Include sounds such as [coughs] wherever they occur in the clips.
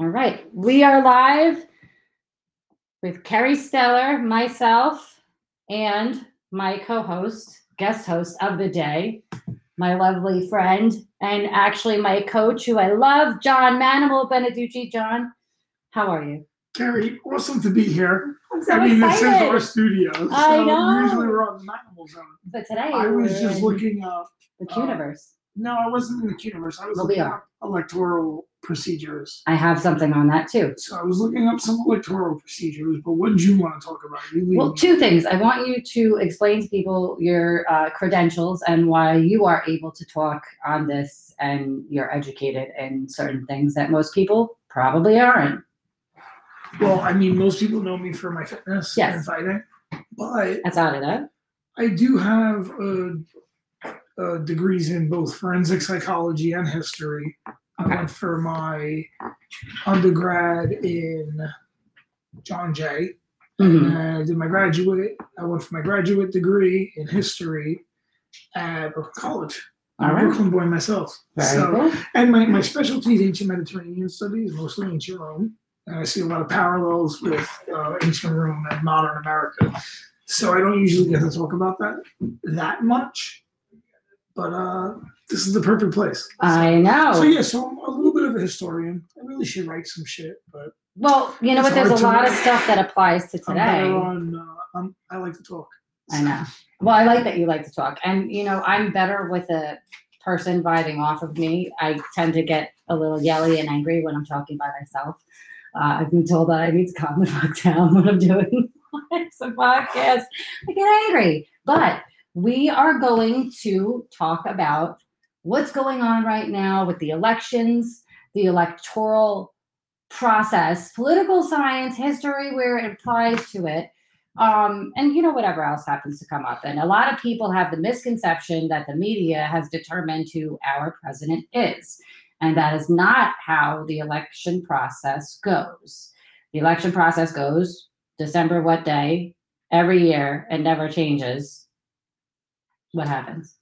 All right, we are live with Kerry Stellar, myself, and my co-host, guest host of the day, my lovely friend, and actually my coach, who I love, John Manimal Beneducci. John, how are you? Carrie, awesome to be here. I'm so I mean, this is our studio. So I know. Usually we're on the Animal Zone. But today I was just looking up. the uh, universe. No, I wasn't in the universe. I was Well, we looking up electoral procedures. I have something on that too. So I was looking up some electoral procedures. But what did you want to talk about? Well, two things. I want you to explain to people your uh, credentials and why you are able to talk on this and you're educated in certain things that most people probably aren't. Well, I mean, most people know me for my fitness Yes. and fighting, but That's out of that. I do have uh, uh, degrees in both forensic psychology and history. I went for my undergrad in John Jay. Mhm. And I did my graduate. I went for my graduate degree in history at Brooklyn College. I'm All a right. Brooklyn boy myself. Very so, cool. and my, my specialty is ancient Mediterranean studies, mostly ancient Rome. And I see a lot of parallels with uh, ancient Rome and modern America. So I don't usually get to talk about that that much. But uh, this is the perfect place. I know. So yeah, so I'm a little bit of a historian. I really should write some shit, but well, you know what? There's a lot of stuff that applies to today. I'm on. Uh, I'm, I like to talk. I know. Well, I like that you like to talk. And, you know, I'm better with a person vibing off of me. I tend to get a little yelly and angry when I'm talking by myself. Uh, I've been told that I need to calm the [laughs] fuck down when I'm doing [laughs] some podcasts. I get angry. But we are going to talk about what's going on right now with the elections, the electoral process, political science, history, where it applies to it um, and you know whatever else happens to come up. And a lot of people have the misconception that the media has determined who our president is, and that is not how the election process goes. The election process goes December what day every year and never changes. What happens?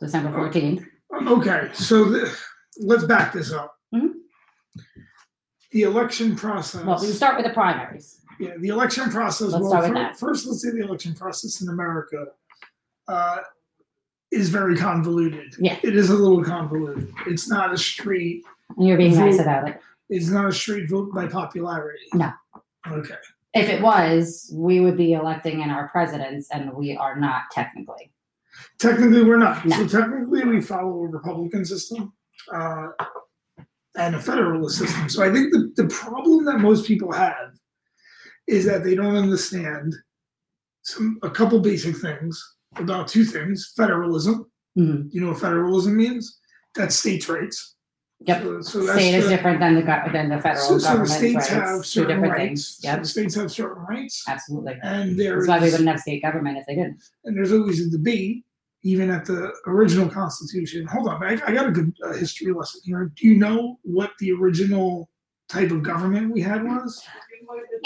December fourteenth. Okay, so the, let's back this up. Mhm. The election process. Well, we start with the primaries. Yeah, the election process. Let's well, start with that. first, let's say the election process in America uh, is very convoluted. Yeah. It is a little convoluted. It's not a straight. And you're being nice about it. It's not a straight vote by popularity. No. Okay. If it was, we would be electing in our presidents, and we are not technically. Technically, we're not. No. So technically, we follow a Republican system uh, and a federalist system. So I think the, the problem that most people have is that they don't understand some a couple basic things about two things: federalism. Mhm. You know what federalism means? That's states' rights. Yep. So, so that's state is the- different than the than the federal so, so the government. states right? have certain different rights. things. So Yep, the states have certain rights, absolutely. and there's That's why we wouldn't have state government if they didn't. and there's always a debate, even at the original Constitution. Hold on, I, I got a good uh, history lesson here. Do you know what the original type of government we had was?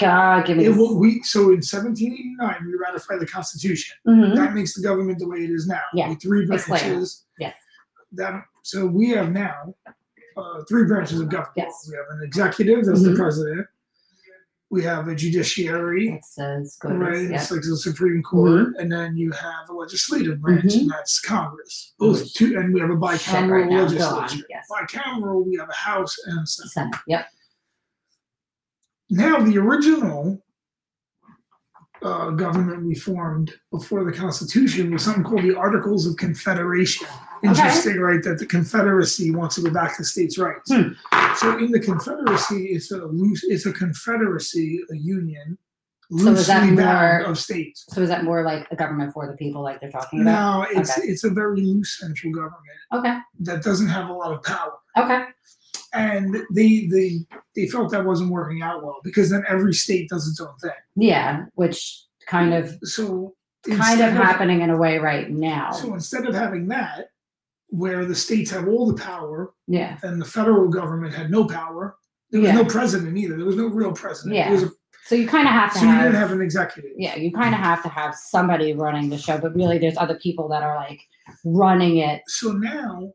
God, give me It, wa- we so in 1789 we ratified the Constitution. Mhm. That makes the government the way it is now. Yeah, three branches. Yes. That so we have now uh, three branches of government. Yes. We have an executive, that's the Mhm. president. We have a judiciary, It says good. right? Yeah. It's like the Supreme Court, mm-hmm. and then you have a legislative branch, mm-hmm. and that's Congress. Both two, and we have a bicameral right now. Legislature. Yes. Bicameral, we have a House and a Senate. Senate. Yep. Now, the original uh, government we formed before the Constitution was something called the Articles of Confederation. Interesting, right? That the Confederacy wants to go back to states' rights. Hmm. So, in the Confederacy, it's a loose, it's a confederacy, a union, So that loosely bound more- of states. So is that more like a government for the people, like they're talking about? No, it's Okay. it's a very loose central government Okay. that doesn't have a lot of power. Okay. And they they they felt that wasn't working out well because then every state does its own thing. Yeah, which kind of So kind instead of happening in a way right now. So instead of having that, where the states have all the power Yeah. and the federal government had no power, there was Yeah. no president either. There was no real president. Yeah. There was a, So you kind of have to so you didn't have an executive. yeah, you kind of have to have somebody running the show, but really there's other people that are like running it. So now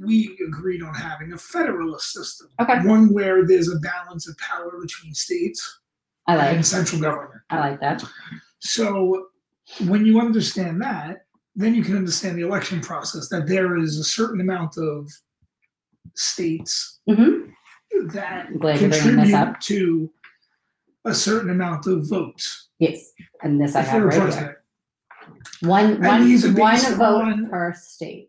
we agreed on having a federalist system, Okay. one where there's a balance of power between states I like, and central government. I like that. So when you understand that, then you can understand the election process. That there is a certain amount of states hmm that I'm glad you're bringing this contribute up. to a certain amount of votes Yes, and this I have right here. One, And one, one vote per state.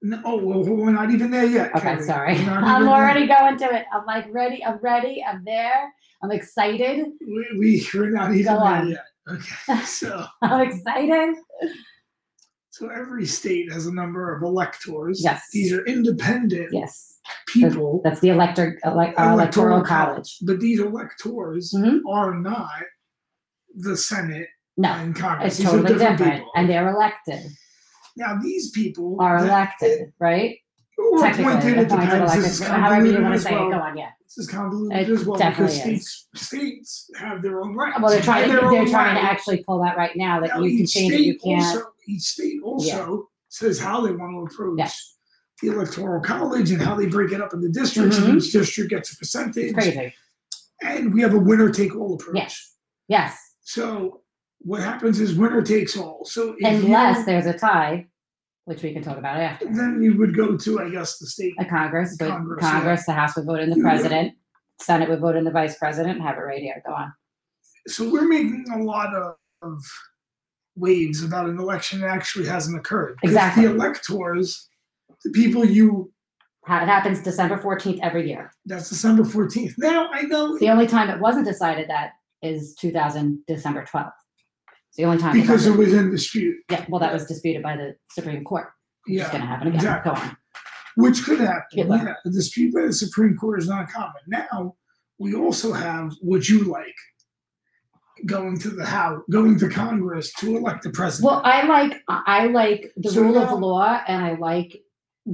No, oh, well, we're not even there yet. Okay, Carrie. sorry. We're not I'm even already going to it. I'm like ready. I'm ready. I'm there. I'm excited. We, we we're not even Go there on. yet. Okay, [laughs] so I'm excited. so every state has a number of electors. Yes. These are independent Yes, people. that's the elector, elec- uh, electoral college. But these electors Mhm. are not the Senate No, and Congress. it's These are totally different, people. and they're elected. Now these people Are that- elected, right? or appointed. It depends. elected. This is However you want to say it. well. Go on. Yeah. This is convoluted It as well definitely because is. states states have their own rights. Well, they're trying And They're own trying to actually pull that right now that Now, you can change it. You can't. Also, each state also says how they want to approach the electoral college and how they break it up in the districts, and Mhm. each district gets a percentage. It's crazy. And we have a winner take all approach. Yes. Yes. So what happens is winner takes all. So Unless you, there's a tie, which we can talk about after. then you would go to, I guess, the state. A Congress, but Congress, Congress, yeah. the House would vote in the president, Senate would vote in the vice president. And have it right here. Go on. So we're making a lot of, of waves about an election that actually hasn't occurred. Exactly. The electors, the people you, It happens December fourteenth every year. that's December 14th. Now, I know The only time it wasn't decided that is two thousand December twelfth. It's the only time. because it wasn't- in dispute. Yeah, well, that was disputed by the Supreme Court. Which is Yeah. gonna happen again. exactly. Go on. Which could happen. Luck. Yeah. A dispute by the Supreme Court is not common. Now, we also have would you like going to the House, going to Congress to elect the president. Well, I like I like the So rule now- of law, and I like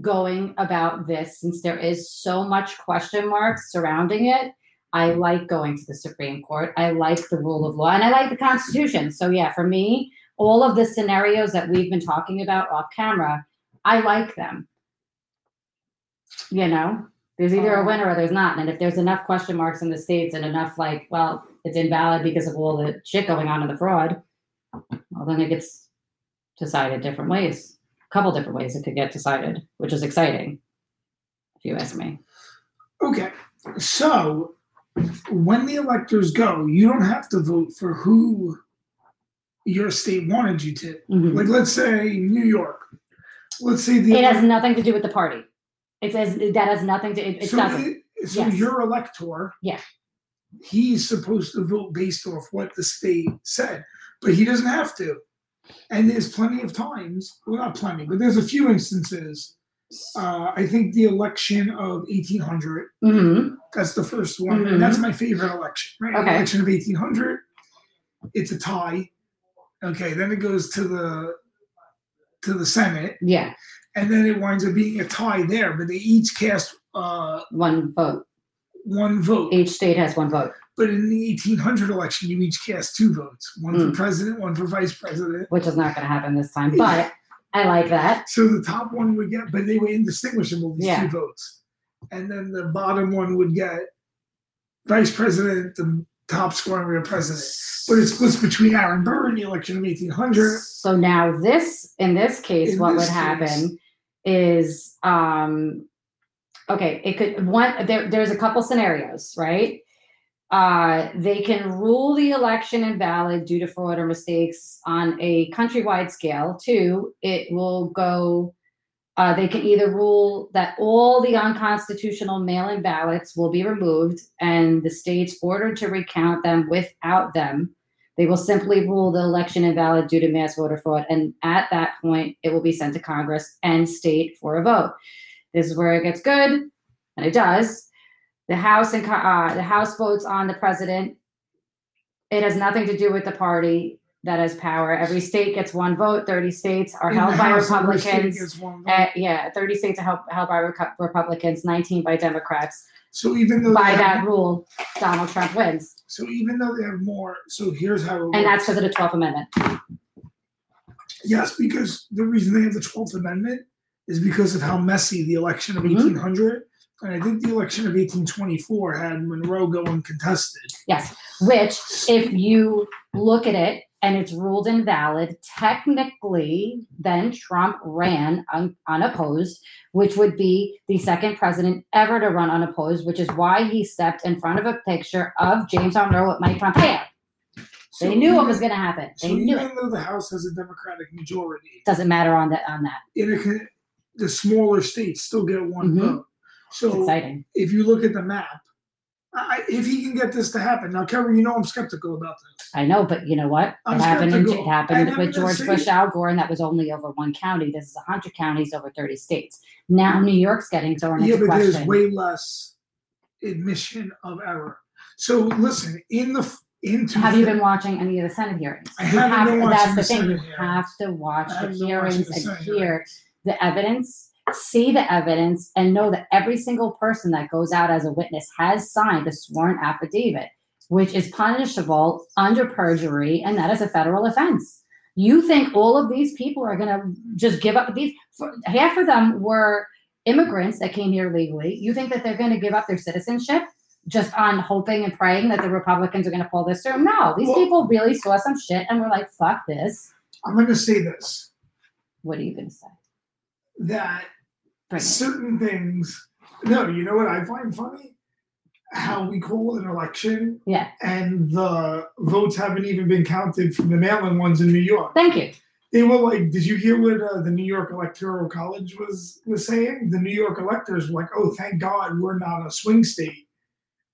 going about this since there is so much question marks surrounding it. I like going to the Supreme Court. I like the rule of law, and I like the Constitution. So yeah, for me, all of the scenarios that we've been talking about off camera, I like them. You know, there's either a Um, winner or there's not, and if there's enough question marks in the states and enough like, well, it's invalid because of all the shit going on in the fraud well, then it gets decided different ways. A couple different ways it could get decided, which is exciting, if you ask me. Okay, so when the electors go, you don't have to vote for who your state wanted you to. Mhm. Like, let's say New York. Let's say the It has nothing to do with the party. It says that has nothing to. It, it so doesn't. it- so Yes. your elector, Yeah. he's supposed to vote based off what the state said, but he doesn't have to. And there's plenty of times, well, not plenty, but there's a few instances. Uh, I think the election of 1800 hmm That's the first one, Mhm. and that's my favorite election. Right, Okay. election of eighteen hundred. It's a tie. Okay, then it goes to the to the Senate, Yeah, and then it winds up being a tie there. But they each cast uh, one vote. one vote. Each state has one vote, But in the eighteen hundred election, you each cast two votes: one Mm. for president, one for vice president. which is not going to happen this time. But I like that. So the top one would get, but they were indistinguishable these Yeah. two votes, and then the bottom one would get vice president, the top scoring would get president. But it splits between Aaron Burr in the election of 1800. So now this, in this case, In what this would happen is, um, okay, it could one. There, there's a couple scenarios, right? Uh, they can rule the election invalid due to fraud or mistakes on a countrywide scale. Two, it will go. Uh, they can either rule that all the unconstitutional mail-in ballots will be removed, and the states ordered to recount them without them they will simply rule the election invalid due to mass voter fraud. And at that point, it will be sent to Congress and state for a vote. This is where it gets good, and it does. The House and uh, the House votes on the president. It has nothing to do with the party that has power. Every state gets one vote. Thirty states are In held by House, Republicans. Uh, yeah, thirty states are held, held by Reco- Republicans, nineteen by Democrats. so even though By they that have, rule, Donald Trump wins, so even though they have more, so here's how it works. and that's because of the Twelfth Amendment. yes, because the reason they have the 12th Amendment is because of how messy the election of Mhm. 1800 and I think the election of 1824 had Monroe going contested. Yes, which if you look at it and it's ruled invalid, technically, then Trump ran un- unopposed, which would be the second president ever to run unopposed, which is why he stepped in front of a picture of James Monroe with Mike Pompeo. So They knew what was going to happen. So They knew even it. though the House has a Democratic majority, Doesn't matter on that. On that, in a, the smaller states still get one Mhm. vote. It's So exciting. if you look at the map, I, if he can get this to happen, now Kevin, you know I'm skeptical about this. I know, but you know what? I'm it happened. In, skeptical. it happened with George Bush, Al Gore, and that was only over one county. This is hundred counties over thirty states. Now New York's getting thrown into question. Yeah, into but there's question. way less admission of error. So listen, in the f- into Have you been watching any of the Senate hearings? I You haven't have- been that's watching the the thing. You hearings. have to watch I the haven't been watching hearings the and Senate hear the evidence, see the evidence, and know that every single person that goes out as a witness has signed a sworn affidavit, which is punishable under perjury, and that is a federal offense. You think all of these people are going to just give up these? For, half of them were immigrants that came here legally. You think that they're going to give up their citizenship just on hoping and praying that the Republicans are going to pull this through? No, these Well- people really saw some shit and were like, "Fuck this." I'm going to say this What are you going to say? that Certain things. No, you know what I find funny? How we call an election Yeah. and the votes haven't even been counted from the mail-in ones in New York. Thank you. They were like, "Did you hear what uh, the New York Electoral College was was saying?" The New York electors were like, "Oh, thank God we're not a swing state,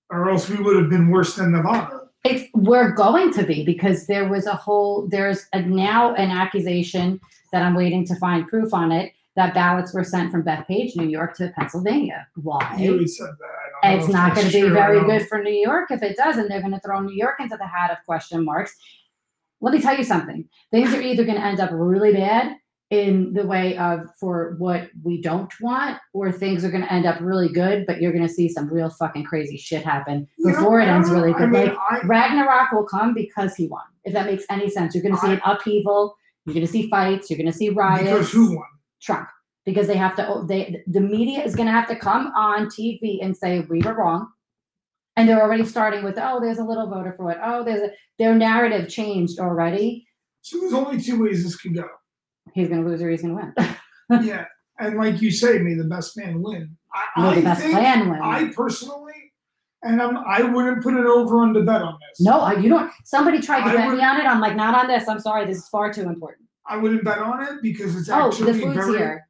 or else we would have been worse than Nevada." It's we're going to be because there was a whole there's a, now an accusation that I'm waiting to find proof on it that ballots were sent from Bethpage, New York to Pennsylvania. Why? You said that. I It's not going to be true. Very good for New York if it does, and they're going to throw New York into the hat of question marks. Let me tell you something. Things are either going to end up really bad in the way of for what we don't want, or things are going to end up really good, but you're going to see some real fucking crazy shit happen You know, before it ends really I good. mean, like I, Ragnarok will come because he won. If that makes any sense, you're going to see I- an upheaval. You're going to see fights. You're going to see riots. because who won? Trump, because they have to. oh, They the media is going to have to come on TV and say we were wrong, and they're already starting with oh, there's a little voter for it. Oh, there's a their narrative changed already. So there's only two ways this could go. He's going to lose or he's going to win. [laughs] yeah, and like you say, may the best man win. I, Will the best plan win? I personally, and I'm, I wouldn't put an over on the bet on this. no, I- you don't. Somebody tried to I bet me on it. I'm like, not on this. I'm sorry. This is far too important. I wouldn't bet on it because it's Oh, actually the food's very here.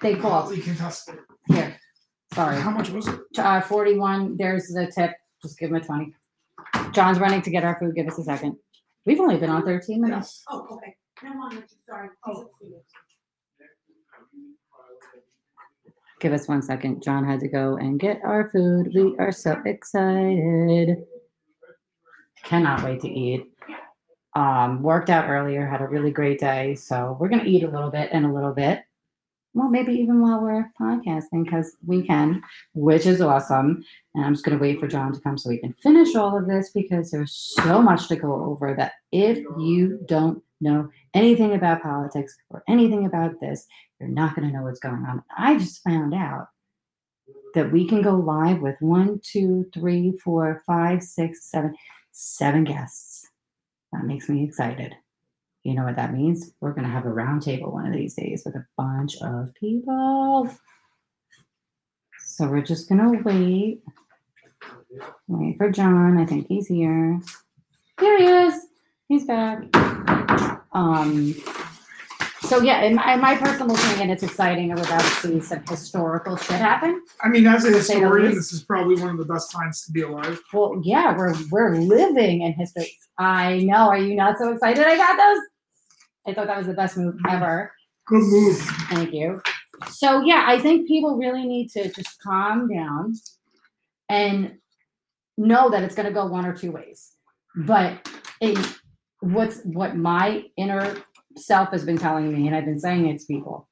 They called hotly contested. here. Sorry. How much was it? Uh, 41. There's the tip. Just give him a 20. John's running to get our food. Give us a second. We've only been on 13 minutes. Yes. Oh, okay. No, I'm sorry. Oh. Give us one second. John had to go and get our food. We are so excited. Cannot wait to eat. Um, worked out earlier, had a really great day. So we're gonna eat a little bit and a little bit. Well, maybe even while we're podcasting, because we can, which is awesome. And I'm just gonna wait for John to come so we can finish all of this because there's so much to go over that if you don't know anything about politics or anything about this, you're not going to know what's going on. I just found out that we can go live with one, two, three, four, five, six, seven, seven guests. That makes me excited. You know what that means? We're going to have a round table one of these days with a bunch of people. So we're just going to wait. Wait for John. I think he's here. Here he is. He's back. Um, so yeah, in my, in my personal opinion, it's exciting and we're about to see some historical shit happen. I mean, as a To say the historian, least. this is probably one of the best times to be alive. Well, yeah, we're we're living in history. I know. Are you not so excited? I got those. I thought that was the best move ever. Good move. Thank you. So yeah, I think people really need to just calm down and know that it's going to go one or two ways. But in what's what my inner self has been telling me, and I've been saying it to people,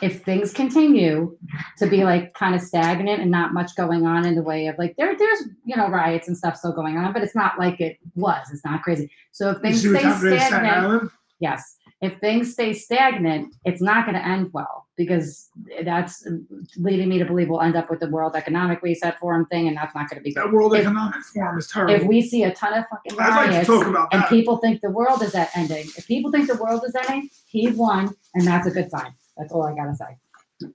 if things continue to be like kind of stagnant and not much going on in the way of like there there's you know riots and stuff still going on, but it's not like it was. It's not crazy. So if things stay happening in Staten stagnant, Yes. If things stay stagnant, it's not going to end well because that's leading me to believe we'll end up with the World Economic Reset Forum thing, and that's not going to be good. That World If- Economic Forum is terrible. If we see a ton of fucking I'd like to and people think the world is at ending, if people think the world is ending, he won, and that's a good sign. That's all I gotta say.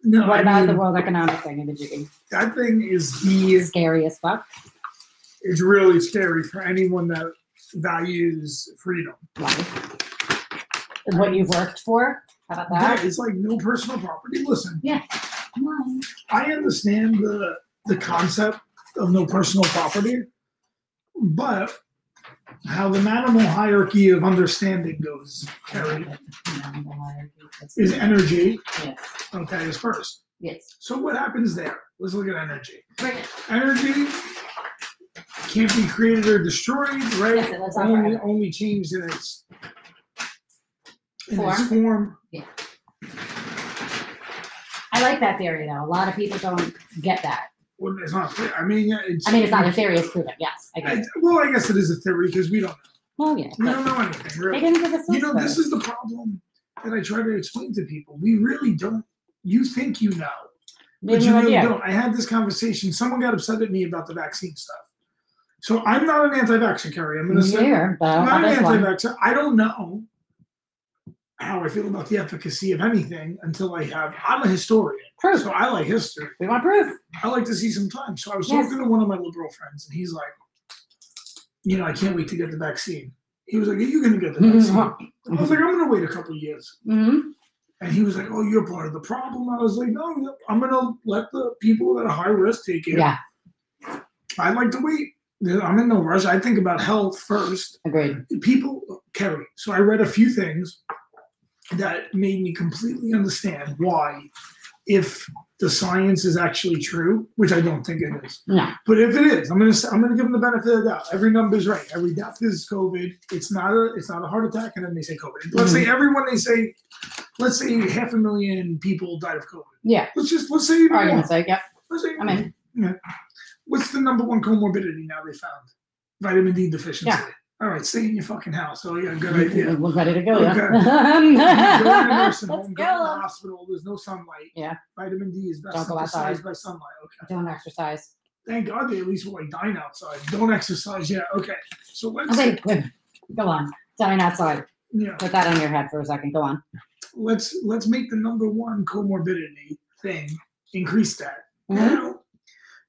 No, What I about the World Economic thing in the jiggy? that thing is the Scary as fuck. it's really scary for anyone that values freedom. Life. What you've worked for? How about That that? is like no personal property. Listen, Come on. I understand the the concept of no personal property, but how the animal hierarchy of understanding goes, Carrie, is energy. Yes. Okay, is first. Yes. So what happens there? Let's look at energy. Bring it. Energy can't be created or destroyed, right? Yes, it lives on only forever. only changed in its in its Form. form. I like that theory though. A lot of people don't get that. Well, it's not. I mean, yeah, it's. I mean, it's not a theory, it's proven. Yes, I get I, well, I guess it is a theory because we don't. Well, yeah. We don't know anything. They Really. didn't give us You know, this is the problem that I try to explain to people. We really don't. You think you know, but you really don't. I had this conversation. Someone got upset at me about the vaccine stuff. So I'm not an anti-vaxxer, Carrie. I'm going to say Neither, but I I'm don't not an this one. anti-vaxxer. I don't know how I feel about the efficacy of anything until I have. I'm a historian, so I like history. We want proof. I like to see some time. So I was Yes. talking to one of my liberal friends, and he's like, "You know, I can't wait to get the vaccine." He was like, "Are you going to get the vaccine?" I was like, "I'm going to wait a couple years." hmm And he was like, "Oh, you're part of the problem." I was like, "No, I'm going to let the people that are high risk take it." Yeah, I like to wait. I'm in no rush. I think about health first. agreed. people carry. So I read a few things that made me completely understand why, if the science is actually true, which I don't think it is, No. but if it is, I'm gonna I'm gonna give them the benefit of the doubt. Every number is right. Every death is COVID. It's not a it's not a heart attack, and then they say COVID. Let's say mm-hmm. everyone they say, let's say half a million people died of COVID. Yeah. Let's just let's say. Argument's sake, yep. Let's say I mean, What's the number one comorbidity now they found? Vitamin D deficiency. Yeah. All right, stay in your fucking house. Oh yeah, good idea. We're ready to go. Okay. Yeah. [laughs] Go to nursing Let's home, go to the hospital. There's no sunlight. Yeah. Vitamin D is best Don't go synthesized outside. by sunlight. Okay. Don't exercise. Thank God they at least will like dine outside. Don't exercise. Yeah. Okay. So let's Wait, wait. Go on. Dine outside. yeah Put that on your head for a second. Go on. let's let's make the number one comorbidity thing increase that. Mhm. Now,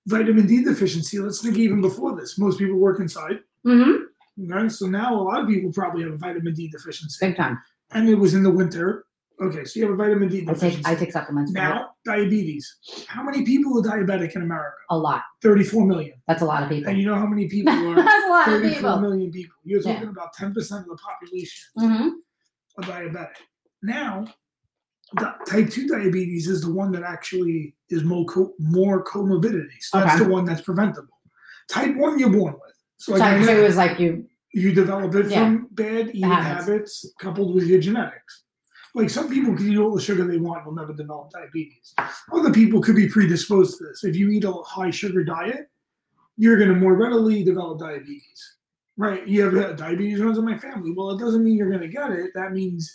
vitamin D deficiency. Let's think even before this. Most people work inside. Mm-hmm. Okay, so now a lot of people probably have a vitamin D deficiency, Big time. and it was in the winter. Okay, so you have a vitamin D I deficiency. take I take supplements. now, diabetes. How many people are diabetic in America? A lot. 34 million. That's a lot of people. And you know how many people [laughs] are? That's a lot of people. million people. You're Yeah. talking about 10% of the population Mm-hmm. are diabetic. Now, type 2 diabetes is the one that actually is more, co- more comorbidities. That's Okay. the one that's preventable. Type 1 you're born with. So like Type two is like you. you develop it Yeah. from bad eating habits. habits. coupled with your genetics. Like some people can eat all the sugar they want will never develop diabetes. Other people could be predisposed to this. If you eat a high sugar diet, you're going to more readily develop diabetes. Right? You have uh, diabetes runs in my family. Well, it doesn't mean you're going to get it. That means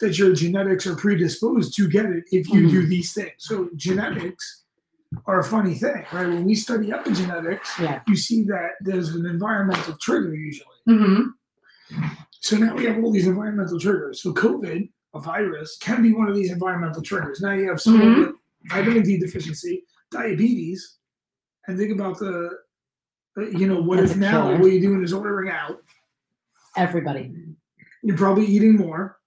that your genetics are predisposed to get it if you do these things. So genetics are a funny thing, right? When we study epigenetics, Yeah. you see that there's an environmental trigger usually. Mm-hmm. So now we have all these environmental triggers. So COVID, a virus, can be one of these environmental triggers. Now you have someone Mhm. with vitamin D deficiency, diabetes, and think about the, uh, you know, what That's if now killer. what you're doing is ordering out. Everybody. You're probably eating more.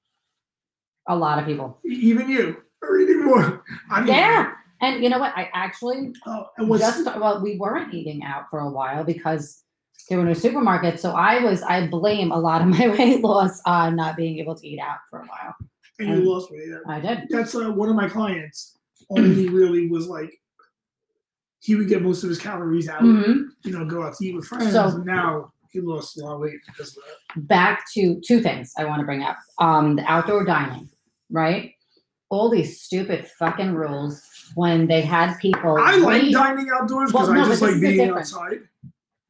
A lot of people. Even you are eating more. I mean, Yeah. And you know what? I actually Oh, and what's just well, we weren't eating out for a while because there were no supermarkets. So I was I blame a lot of [laughs] my weight loss on not being able to eat out for a while. and you um, lost weight. yeah. I did. That's uh, one of my clients. [clears throat] Only really was like he would get most of his calories out. hmm You know, go out to eat with friends. So- and now he lost a lot of weight because of that. Back to two things I want to bring up. Um, the outdoor dining, right? All these stupid fucking rules when they had people I like dining outdoors Well, because no, I just like being outside.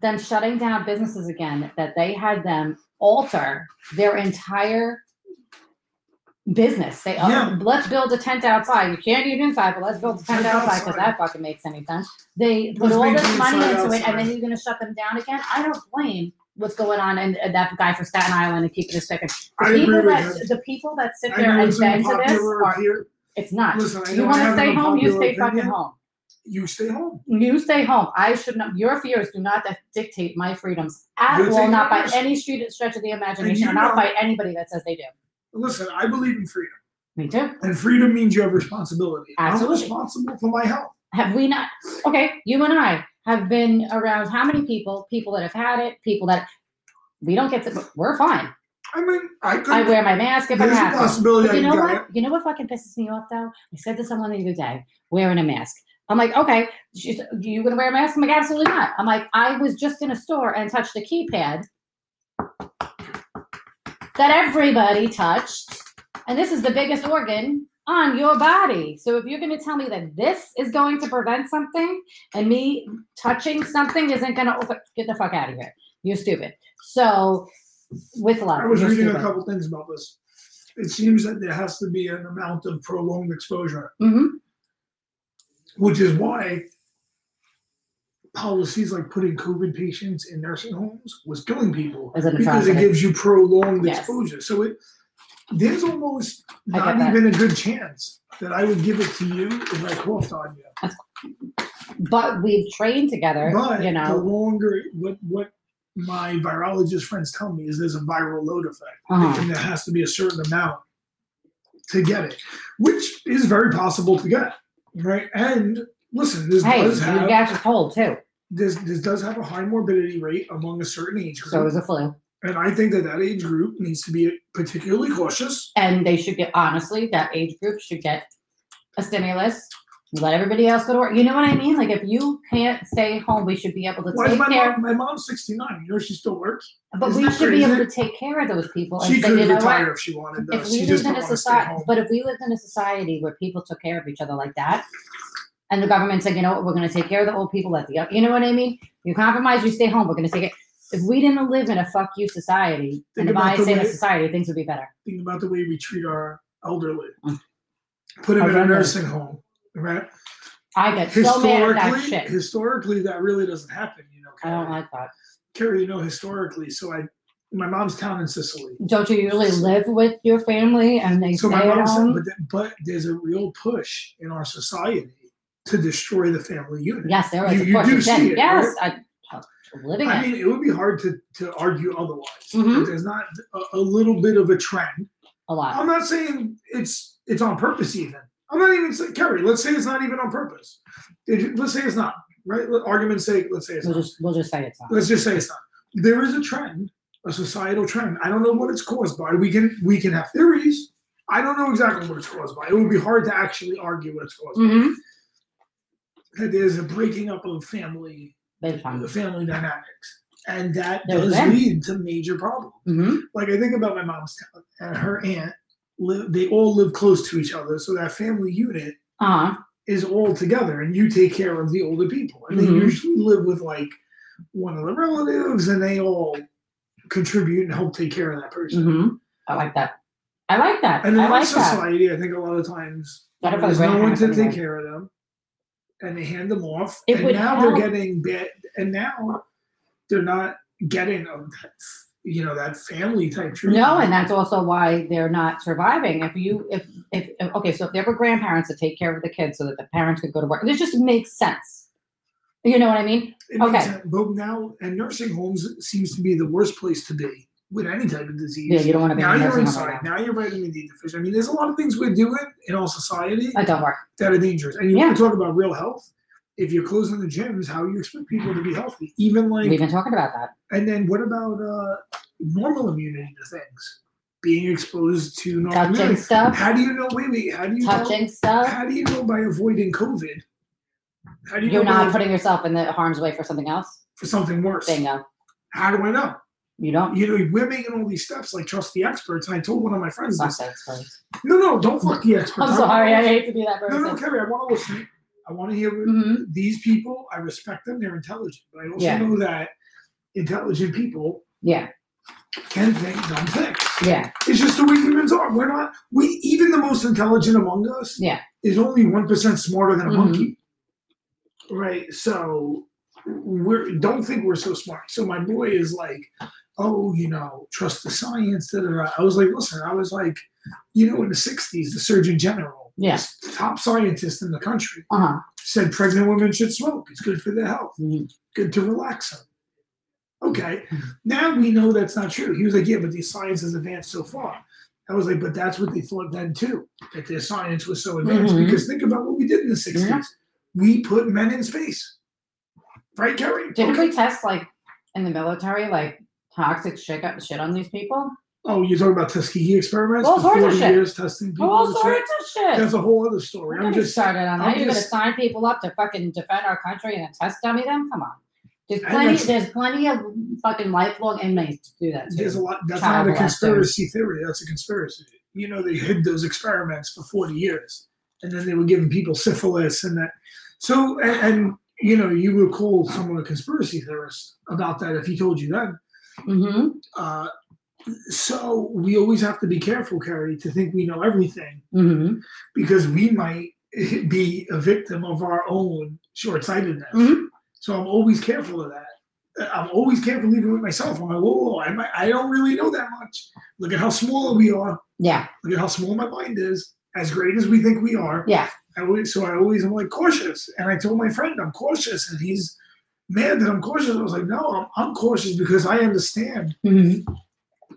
them shutting down businesses again that they had them alter their entire business. They oh, let's build a tent outside. You can't eat inside, but let's build a tent Tent outside because that fucking makes any sense. They put all this money into it, and then you're gonna shut them down again. I don't blame what's going on and, that guy for Staten Island and keeping this second. The I people that you. the people that sit I there and bend to this are here. It's not. Listen, I You know I want to have stay an home, you unpopular stay fucking opinion. home. You stay home. You stay home. I should not. Your fears do not dictate my freedoms at You're all. taking Not by any street stretch of the imagination, you not know- by anybody that says they do. Listen, I believe in freedom, Me too. and freedom means you have responsibility. Absolutely. I'm responsible for my health. Have we not? Okay, you and I have been around how many people? People that have had it, people that we don't get to. We're fine. I mean, I could. I wear my mask if I there's a possibility But I you can know get what? You know what fucking pisses me off though? I said to someone the other day, wearing a mask. I'm like, okay, she's, you gonna wear a mask? I'm like, absolutely not. I'm like, I was just in a store and touched a keypad that everybody touched, and this is the biggest organ on your body. So if you're gonna tell me that this is going to prevent something, and me touching something isn't gonna get the fuck out of here, you're stupid. So with love, I was reading a couple things about this. It seems that there has to be an amount of prolonged exposure, Mhm. which is why policies like putting COVID patients in nursing homes was killing people because it gives you prolonged Yes. exposure. So it there's almost not even a good chance that I would give it to you if I coughed on you. but we've trained together, But you the know. longer what what my virologist friends tell me is there's a viral load effect. Uh-huh. and there has to be a certain amount to get it, which is very possible to get, right? And listen, this Hey, does you have got your cold too. this this does have a high morbidity rate among a certain age group, So is the flu. and I think that that age group needs to be particularly cautious. And they should get, honestly, that age group should get a stimulus. Let everybody else go to work. You know what I mean? Like if you can't stay home, we should be able to Why take my care. mom? My mom's sixty nine. You know she still works. But Isn't we should be able to take care of those people She could retire if she wanted. Though. If we just lived in a want to stay society, but if we lived in a society where people took care of each other like that, and the government said, you know what, we're going to take care of the old people at the, you know what I mean? You compromise, you stay home. We're going to take it. If we didn't live in a fuck you society, Think and if I say a way- society, things would be better. Think about the way we treat our elderly. Mm. Put them in a nursing home, right? I get so mad at that historically, shit. historically, that really doesn't happen. You know, I don't Carrie. like that. Carrie, you know, historically. So I, my mom's town in Sicily. Don't you usually live with your family and they So stay my at mom said, but, but there's a real push in our society to destroy the family unit. yes, there is. you- course, do you can. see it, yes, I, living I it. mean, it would be hard to, to argue otherwise. Mhm. There's not a, a little bit of a trend. a lot. I'm not saying it's it's on purpose. Even I'm not even saying Carrie. Let's say it's not even on purpose. Did you- Let's say it's not. Right? Let, argument's sake, let's say it's We'll not. just we'll just say it's not. let's just say it's not. There is a trend, a societal trend. I don't know what it's caused by. We can we can have theories. I don't know exactly what it's caused by. It would be hard to actually argue what it's caused Mm-hmm. by. That there's a breaking up of family Big time. family dynamics, and that There's does been. lead to major problems. Mm-hmm. Like I think about my mom's town and her aunt. Live, they all live close to each other, so that family unit Uh huh. is all together, and you take care of the older people, and Mhm. they usually live with like one of the relatives, and they all contribute and help take care of that person. Mm-hmm. I like that. I like that. And in I like that. society, I think a lot of times Better for the there's no one to take care of them, and they hand them off, It and now help. they're getting bad, and now they're not getting that, you know, that family type treatment. No, and that's also why they're not surviving. If you, if, if, okay, so if there were grandparents to take care of the kids so that the parents could go to work, it just makes sense. You know what I mean? It makes Okay. sense, But now, and nursing homes seems to be the worst place to be with any type of disease. Yeah, you don't want to be now you're inside. Now you're vitamin D deficient. I mean, there's a lot of things we're doing in our society That don't work. that are dangerous. And you Yeah. want to talk about real health? If you're closing the gyms, how you expect people to be healthy? Even like, We've been talking about that. and then what about uh, normal immunity to things? Being exposed to normal Touching immunity. stuff, How do you know? Wait, wait. How do you know? touching stuff. How do you know by avoiding COVID? How do you You're know not putting yourself in the harm's way for something else. for something worse? Bingo. How do I know? You don't. you know, we're making all these steps like trust the experts. And I told one of my friends Fuck this. first. No, no, don't fuck the experts. I'm I sorry. I hate to be that person. No, no, Kerry, I want to listen. I want to hear what hmm these people. I respect them. They're intelligent. But I also Yeah. know that intelligent people Yeah. can think dumb things. Yeah. It's just the way humans are. We're not. We even the most intelligent among us. Yeah. Is only one percent smarter than a Mhm. monkey. Right. So we're don't think we're so smart. So my boy is like, oh, you know, trust the science. Da, da, da. I was like, listen, I was like, you know, in the '60s, the Surgeon General, Yeah. top scientist in the country, Uh huh. said pregnant women should smoke. It's good for their health. Mhm. Good to relax them. Okay. Mhm. Now we know that's not true. He was like, yeah, but the science has advanced so far. I was like, but that's what they thought then too, that their science was so advanced. Mhm. Because think about what we did in the 60s. Yeah. We put men in space. Right, Kerry? Didn't Okay. we test like in the military, like toxic shit, shit on these people? Oh, you're talking about Tuskegee experiments All for sorts of 40 shit. years testing people. All sorts of shit. That's a whole other story. I'm just started on. I'm You're gonna sign people up to fucking defend our country and test dummy them? Come on. There's plenty. There's plenty of fucking lifelong inmates to do that too. There's a lot. That's Child not a conspiracy theory. That's a conspiracy. You know, they hid those experiments for 40 years, and then they were giving people syphilis and that. So, and, and you know, you would call someone a conspiracy theorist about that if he told you that. hmm Uh, so we always have to be careful, Carrie, to think we know everything hmm because we might [laughs] be a victim of our own short-sightedness. Mhm. So I'm always careful of that. I'm always careful even with myself. I'm like, whoa, whoa, I, might, I don't really know that much. Look at how small we are. Yeah. Look at how small my mind is. As great as we think we are. Yeah. I always, so I always am like cautious. And I told my friend I'm cautious, and he's mad that I'm cautious. I was like, no, I'm, I'm cautious because I understand hmm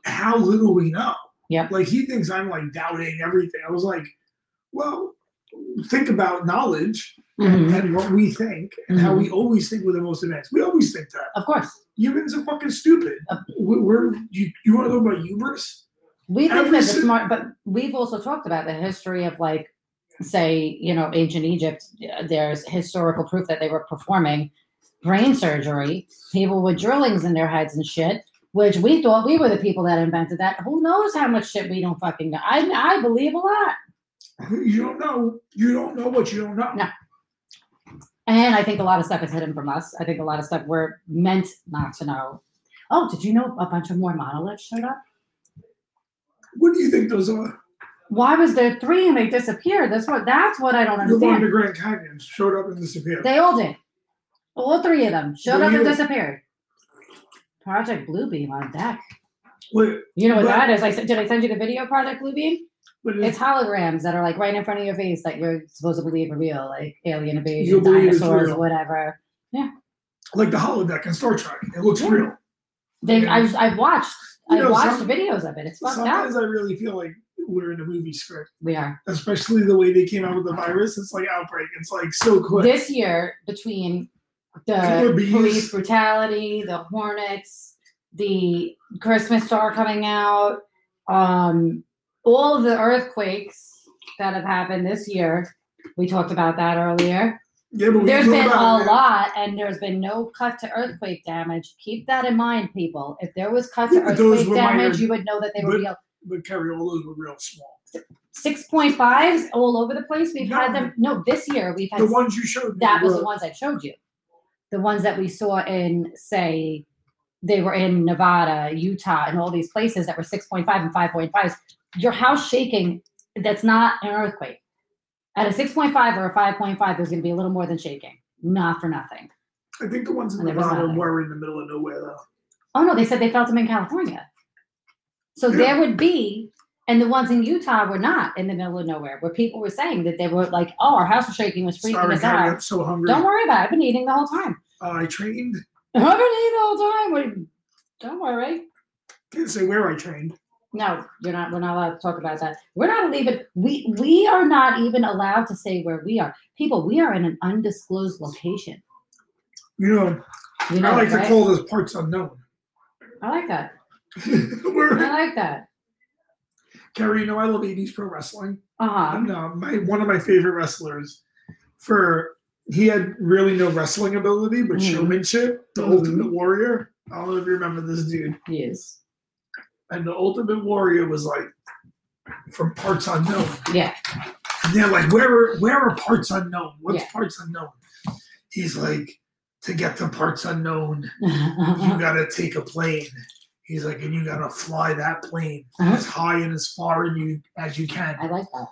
how little we know. Yeah. Like he thinks I'm like doubting everything. I was like, well, think about knowledge hmm and what we think and how Mhm. we always think we're the most advanced. We always think that. Of course. Humans are fucking stupid. We- We're you, you want to talk about hubris? We think Every that the smart, but we've also talked about the history of like, say, you know, ancient Egypt. uh, There's historical proof that they were performing brain surgery, people with drillings in their heads and shit, which we thought we were the people that invented that. Who knows how much shit we don't fucking know? I I believe a lot, You don't know. You don't know what you don't know. No. and I think a lot of stuff is hidden from us. I think a lot of stuff we're meant not to know. Oh, did you know a bunch of more monoliths showed up? What do you think those are? Why was there three and they disappeared? That's what that's what I don't The one understand. the Grand Canyon showed up and disappeared. They all did. All three of them showed up and disappeared. Project Bluebeam on deck. Wait, You know what But- that is? I said, did I send you the video, of Project Bluebeam? It's holograms that are like right in front of your face that you're supposed to believe are real, like alien invasion, dinosaurs, whatever. Yeah. Like the holodeck in Star Trek. It looks Yeah. real. They, Yeah. I've, I've watched, You know, watched some- videos of it. It's fucked up. Sometimes I really feel like we're in a movie script, We are. especially the way they came out with the virus. It's like outbreak. It's like so quick. This year, between the police brutality, the Hornets, the Christmas star coming out, um, all the earthquakes that have happened this year. We talked about that earlier. yeah, but There's been a it. lot, and there's been no cut to earthquake damage. Keep that in mind, people. If there was cut to earthquake damage, minor- you would know that they were but- real. But Carrie, all those were real small. Six point fives all over the place. We've had them. No, this year we've had The ones you showed me that was the ones I showed you. The ones that we saw in, say, they were in Nevada, Utah, and all these places that were 6.5 and 5.5s. Your house shaking, that's not an earthquake. At a 6.5 or a 5.5, there's going to be a little more than shaking. Not for nothing. I think the ones in And Nevada were in the middle of nowhere though. Oh, no, they said they felt them in California. So Yeah. there would be, and the ones in Utah were not in the middle of nowhere, where people were saying that they were like, oh, our house was shaking, was freaking Sorry, us out. I'm so hungry. Don't worry about it. I've been eating the whole time. Uh, I trained. [laughs] I've been eating the whole time. Don't worry. Can't say where I trained. No, you're not. We're not allowed to talk about that. We're not even. We we are not even allowed to say where we are. People, we are in an undisclosed location. You know, You know, I like that, to call those parts unknown. I like that. [laughs] I like that. Carrie, you know I love 80s pro wrestling. Uh huh. And uh, my one of my favorite wrestlers for he had really no wrestling ability, but Mhm. showmanship, the Mhm. ultimate warrior. I don't know if you remember this dude. Yes. And the ultimate warrior was like from parts unknown. Yeah. And they're like, where are where are parts unknown? What's Yeah. parts unknown? He's like, to get to parts unknown, [laughs] you gotta take a plane. He's like, and you gotta fly that plane Uh-huh. as high and as far and you as you can. I like that.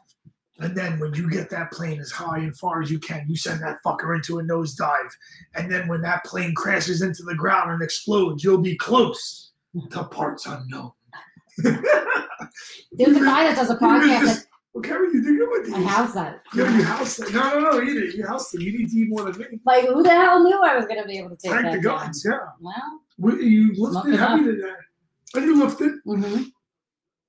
And then when you get that plane as high and far as you can, you send that fucker into a nosedive. And then when that plane crashes into the ground and explodes, you'll be close to parts unknown. There's a guy that does a [laughs] podcast just- Well, Carrie, you think about at these? my house that. Yeah, you house it. No, no, no, eat it. You house it. You need to eat more than me. Like, who the hell knew I was going to be able to take Thank that the down? gods, yeah. Well, We, you lifted heavy today. And you lifted, mm-hmm.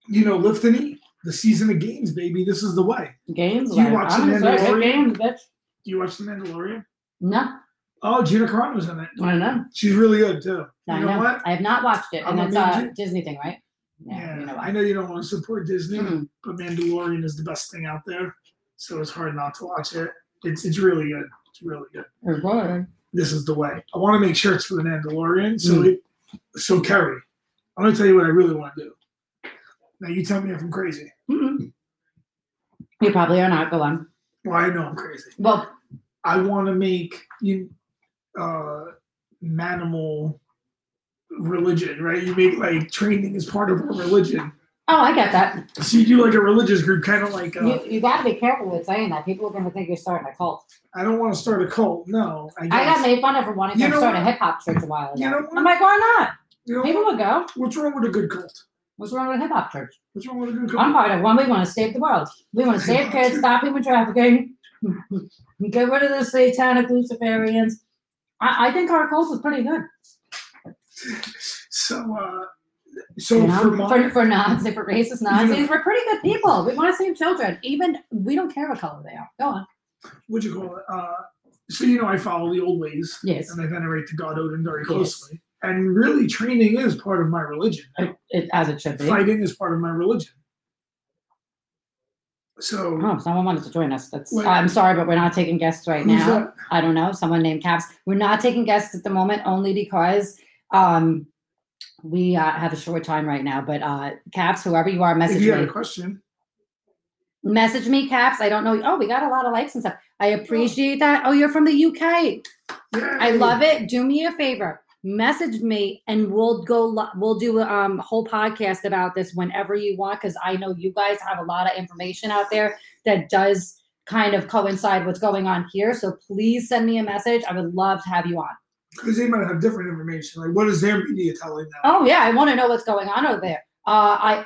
you know, lift and eat. The season of games, baby. This is the way. games. Do you watch I'm The. Mandalorian? Games, bitch. Do you watch The Mandalorian? No, Oh, Gina Carano's in it. I don't know. She's really good too. You I know, know. what? I have not watched it, and I'm a a major- Disney thing, right? Yeah, you know I know you don't want to support Disney, Mhm. but Mandalorian is the best thing out there. So it's hard not to watch it. It's it's really good. It's really good. What? This is the way. I want to make shirts for the Mandalorian. So Mm. it, so Kerry, I'm gonna tell you what I really want to do. Now you tell me if I'm crazy. Mm-mm. You probably are not. Go on. Well, I know I'm crazy. Well, I want to make you uh manimal religion, right? You make like training as part of a religion. oh, I get that. So you do like a religious group, kind of like uh, You, you got to be careful with saying that. People are going to think you're starting a cult. I don't want to start a cult. No, I, I got made fun of for wanting to start a hip hop church a while ago. You know what? I'm like, why not? You know People what? would go. What's wrong with a good cult? What's wrong with a hip hop church? What's wrong with a good cult? I'm part of one. We want to save the world. We want to save [laughs] kids, stop human trafficking, [laughs] get rid of the satanic Luciferians. I, I think our cult is pretty good. So, uh, so You know? for my, for, for Nazis, for racist Nazis, we're pretty good people. We want to save children. Even we don't care what color they are. Go on. what you call it? Uh, so you know, I follow the old ways, Yes, and I venerate the god Odin very Yes. And really, training is part of my religion. it, it, as it should be. Fighting is part of my religion. So Oh, someone wanted to join us. That's. I'm sorry, but we're not taking guests right now. that? I don't know. Someone named Caps. We're not taking guests at the moment, only because um, we uh, have a short time right now. But uh, Caps, whoever you are, If message you had me. a question, Message me, Caps. I don't know. Oh, we got a lot of likes and stuff. I appreciate that. Oh, you're from the UK. I love it. Do me a favor. Message me and we'll go. We'll do a um, whole podcast about this whenever you want because I know you guys have a lot of information out there that does kind of coincide what's going on here. So please send me a message. I would love to have you on. because they might have different information. Like, what is their media telling them? Oh yeah, I want to know what's going on over there. Uh, I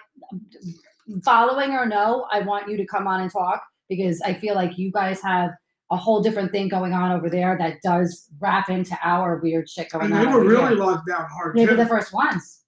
following or no, I want you to come on and talk because I feel like you guys have a whole different thing going on over there that does wrap into our weird shit going and on. they were really locked down hard. They were the first ones.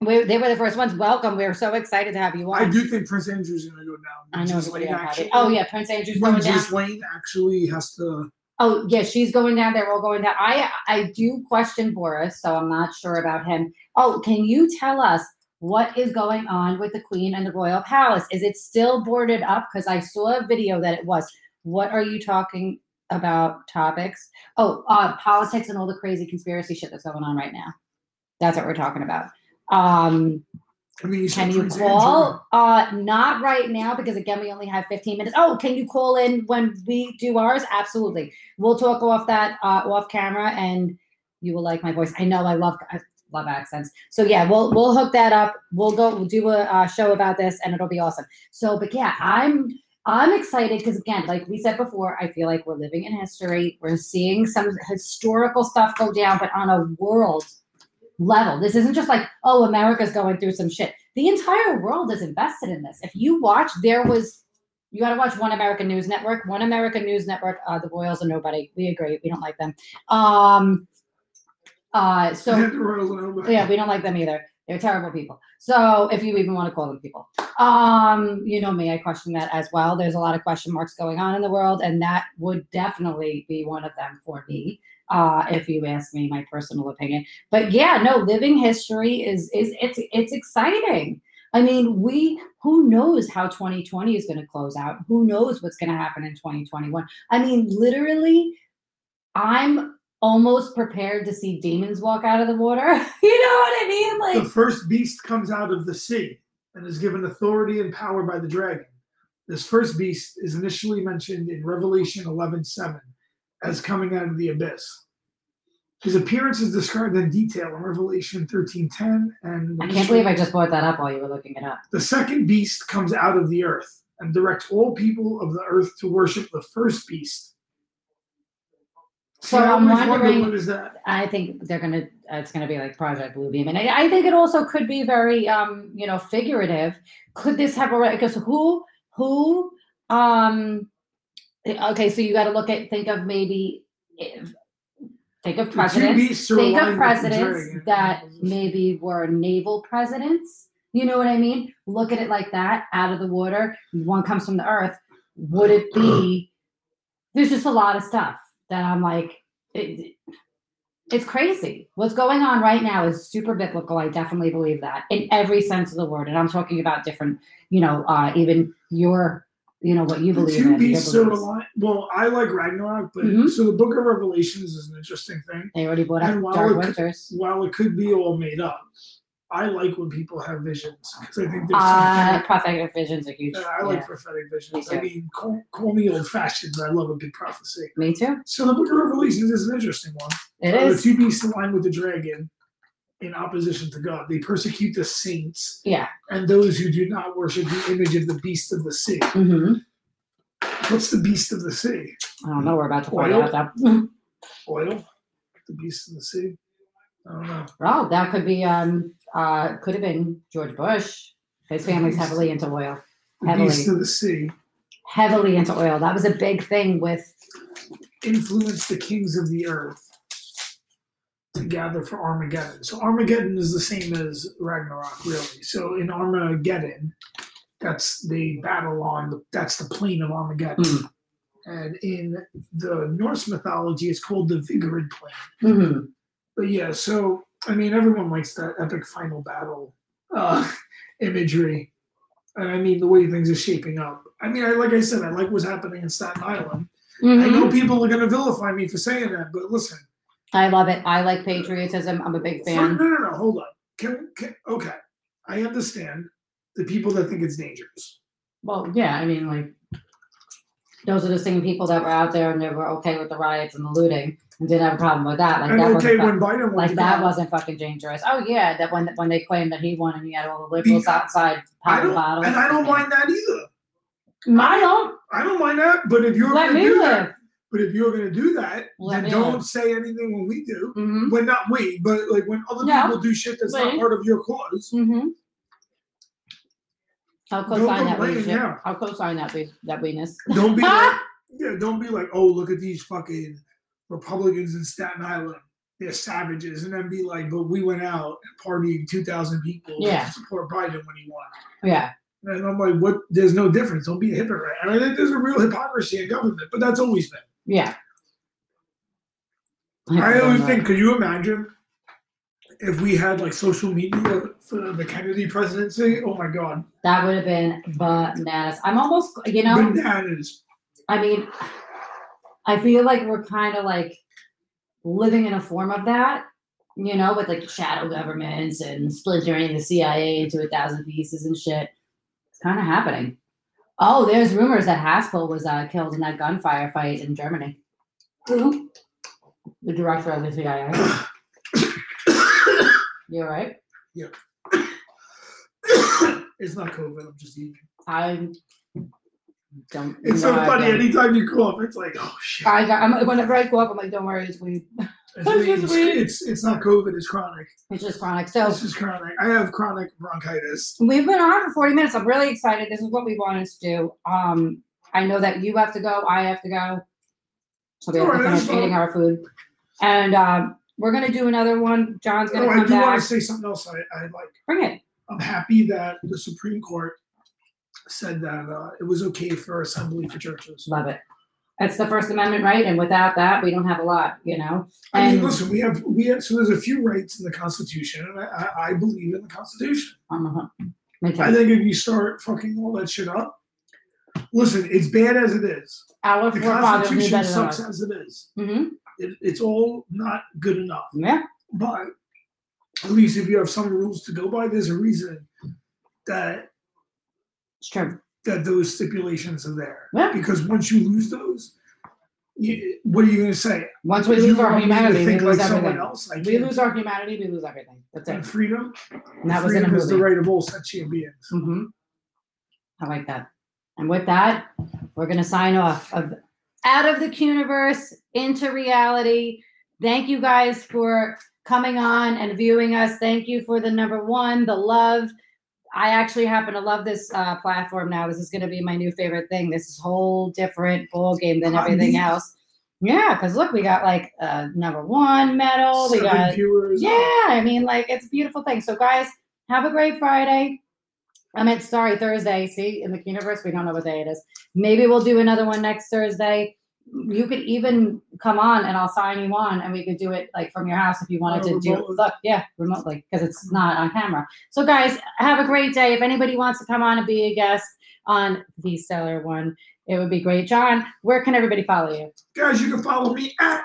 We, they were the first ones. Welcome. We are so excited to have you on. I do think Prince Andrew's going to go down. I know everybody actually- Oh yeah, Prince Andrew's When going down. Ghislaine actually has to. Oh yeah, she's going down. They're all going down. I I do question Boris, so I'm not sure about him. Oh, can you tell us what is going on with the Queen and the Royal Palace? Is it still boarded up? Because I saw a video that it was. What are you talking about? Topics? Oh, uh, politics and all the crazy conspiracy shit that's going on right now. That's what we're talking about. Um, I mean, you can you call? Uh, not right now because again, we only have 15 minutes. Oh, can you call in when we do ours? Absolutely. We'll talk off that uh, off camera, and you will like my voice. I know I love I love accents. So yeah, we'll we'll hook that up. We'll go. We'll do a uh, show about this, and it'll be awesome. So, but yeah, I'm I'm excited because again, like we said before, I feel like we're living in history. We're seeing some historical stuff go down, but on a world level. This isn't just like, oh, America's going through some shit. The entire world is invested in this. If you watch, there was, you got to watch One American News Network. One American News Network. Uh, the Royals are nobody. We agree. We don't like them. Um, uh, so And [laughs] the Royals and nobody. yeah, we don't like them either. They're terrible people. So if you even want to call them people, um, you know me, I question that as well. There's a lot of question marks going on in the world, and that would definitely be one of them for me. Uh, if you ask me my personal opinion. But yeah, no, living history is is it's it's exciting. I mean, we who knows how 2020 is going to close out? Who knows what's going to happen in 2021? I mean, literally, I'm almost prepared to see demons walk out of the water. [laughs] you know what I mean? Like, The first beast comes out of the sea and is given authority and power by the dragon. This first beast is initially mentioned in Revelation 11:7 as coming out of the abyss. His appearance is described in detail in Revelation 13:10 and I can't believe I just brought that up while you were looking it up. the second beast comes out of the earth and directs all people of the earth to worship the first beast. So I I'm always wondering- what is that? I think they're gonna. It's gonna be like Project Bluebeam, and I, I think it also could be very, um, you know, figurative. Could this have a because who who um, okay, so you got to look at think of maybe if, think of presidents. beasts are Think of with presidents that maybe were naval presidents. You know what I mean? Look at it like that, out of the water. One comes from the earth. Would it be? There's just a lot of stuff that I'm like, it, it's crazy. What's going on right now is super biblical. I definitely believe that in every sense of the word. And I'm talking about different, you know, uh, even your, you know, what you The believe in. beasts are Well, I like Ragnarok, but Mhm. so the Book of Revelations is an interesting thing. They already brought And while Dark it Winters. While it could be all made up, I like when people have visions because I think there's Uh, prophetic visions are huge. Uh, I like yeah, prophetic visions. Me I mean, call, call me old fashioned, but I love a good prophecy. me too. So the Book of Revelations is an interesting one. It Uh, is. The two beasts align with the dragon in opposition to God. They persecute the saints Yeah. and those who do not worship the image of the beast of the sea. Mm-hmm. What's the beast of the sea? I don't know. We're about to find Oil? out that. Oil? The beast of the sea? I don't know. Oh, that could be. Um. Uh. Could have been George Bush. His family's heavily into oil. Heavily. beast of the sea Heavily into oil. That was a big thing with. influenced the kings of the earth to gather for Armageddon. So Armageddon is the same as Ragnarok, really. So in Armageddon, that's the battle on the that's the plain of Armageddon. Mm. And in the Norse mythology, it's called the Vigrid plain. hmm But yeah, so I mean, everyone likes that epic final battle uh, [laughs] imagery, and I mean the way things are shaping up. I mean, I like I said, I like what's happening in Staten Island. I Mm-hmm. know people are going to vilify me for saying that, but listen, I love it. I like patriotism. I'm a big fan. no, no, no, hold on. Can, can okay, I understand the people that think it's dangerous. Well, yeah. I mean, like, those are the same people that were out there and they were okay with the riots and the looting didn't have a problem with that. Like and that okay, wasn't when Biden like that wasn't fucking dangerous. Oh yeah, that when when they claimed that he won and he had all the liberals Because- outside popping bottles. and I don't mind that either. I don't. I don't mind that, but if you're Let going to me do live. that, but if you're going to do that, Let then don't live. say anything when we do. Mm-hmm. When not we, but like when other No. people do shit that's not part of your cause. Mm-hmm. I'll co-sign that yeah. I'll co-sign that we- that weakness. Don't be [laughs] like, yeah, don't be like, oh, look at these fucking Republicans in Staten Island. They're savages, and then be like, but we went out and partying two thousand people Yeah. to support Biden when he won. Yeah. And I'm like, what? There's no difference. Don't be a hypocrite. And I think there's a real hypocrisy in government, but that's always been. Yeah. I always think, could you imagine if we had like social media for the Kennedy presidency? Oh my God, that would have been bananas. I'm almost, you know, bananas. I mean, I feel like we're kind of like living in a form of that, you know, with like shadow governments and splintering the CIA into a thousand pieces and shit. It's kind of happening. Oh, there's rumors that Haspel was uh, killed in that gunfire fight in Germany. Who? The director of the CIA. [coughs] You're right. Yeah. [coughs] It's not COVID. I'm just eating. I don't. It's so funny. Anytime you cough, it's like, oh shit. I got, I'm, whenever I go up, I'm like, don't worry, it's weed. [laughs] It's. It's it's, it's it's not COVID. It's chronic. It's just chronic. So This is chronic. I have chronic bronchitis. We've been on for 40 minutes. I'm really excited. This is what we wanted to do. Um, I know that you have to go, I have to go. So we have to finish eating our food. And um, we're gonna do another one. John's gonna Oh, I come do want to say something else. I, I like. Bring it. I'm happy that the Supreme Court said that uh, it was okay for assembly for churches. Love it. That's the First Amendment, right? And without that, we don't have a lot, you know? I mean, And listen, we have we have so there's a few rights in the Constitution, and I, I, I believe in the Constitution. uh me too. I think if you start fucking all that shit up, listen, it's bad as it is. Our The Constitution sucks as it is. Mm-hmm. It, it's all not good enough. Yeah. But at least if you have some rules to go by, there's a reason that It's true. that those stipulations are there. Yeah. Because once you lose those, You, what are you going to say? Once we You lose our to humanity, we lose like everything. else? I We can't. lose our humanity, we lose everything. That's and it. freedom. And that was in a freedom is the right of all sentient beings. hmm I like that. And with that, we're gonna sign off of out of the universe into reality. Thank you guys for coming on and viewing us. Thank you for the number one, the love. I actually happen to love this uh, platform now. This is going to be my new favorite thing. This is whole different ball game than everything else. Yeah, because look, we got like uh, number one medal. We Seven got viewers. yeah, I mean, like it's a beautiful thing. So, guys, have a great Friday. I meant sorry, Thursday. See, in the universe, we don't know what day it is. Maybe we'll do another one next Thursday. You could even come on and I'll sign you on and we could do it like from your house if you wanted Oh, to do remotely. look, yeah, remotely, because it's not on camera. So guys, have a great day. If anybody wants to come on and be a guest on the stellar one, it would be great. John, where can everybody follow you? Guys, you can follow me at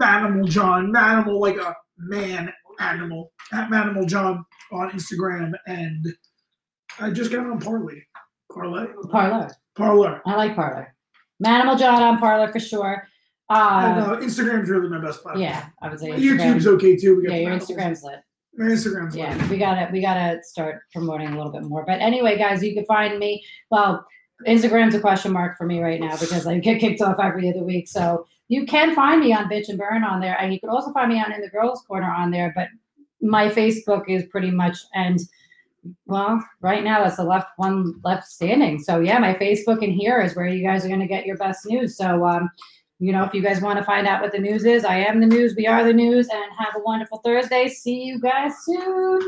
Manimal John. Manimal like a man animal. At Manimal John on Instagram. And I just got on Parlay. Parlay? Parler. Parler. I like Parler. Manimal John on Parler for sure. Uh, uh, Instagram's really my best platform. yeah, I would say Instagram. YouTube's okay too. We got yeah, your Instagram's lit. My Instagram's Yeah, like, we gotta we gotta start promoting a little bit more. But anyway, guys, you can find me. Well, Instagram's a question mark for me right now because I get kicked off every other week. So you can find me on Bitch and Burn on there, and you can also find me on In the Girls Corner on there. But my Facebook is pretty much and well, right now that's the left one left standing. So yeah, my Facebook and here is where you guys are gonna get your best news. So um, you know, if you guys want to find out what the news is, I am the news, we are the news, and have a wonderful Thursday. See you guys soon.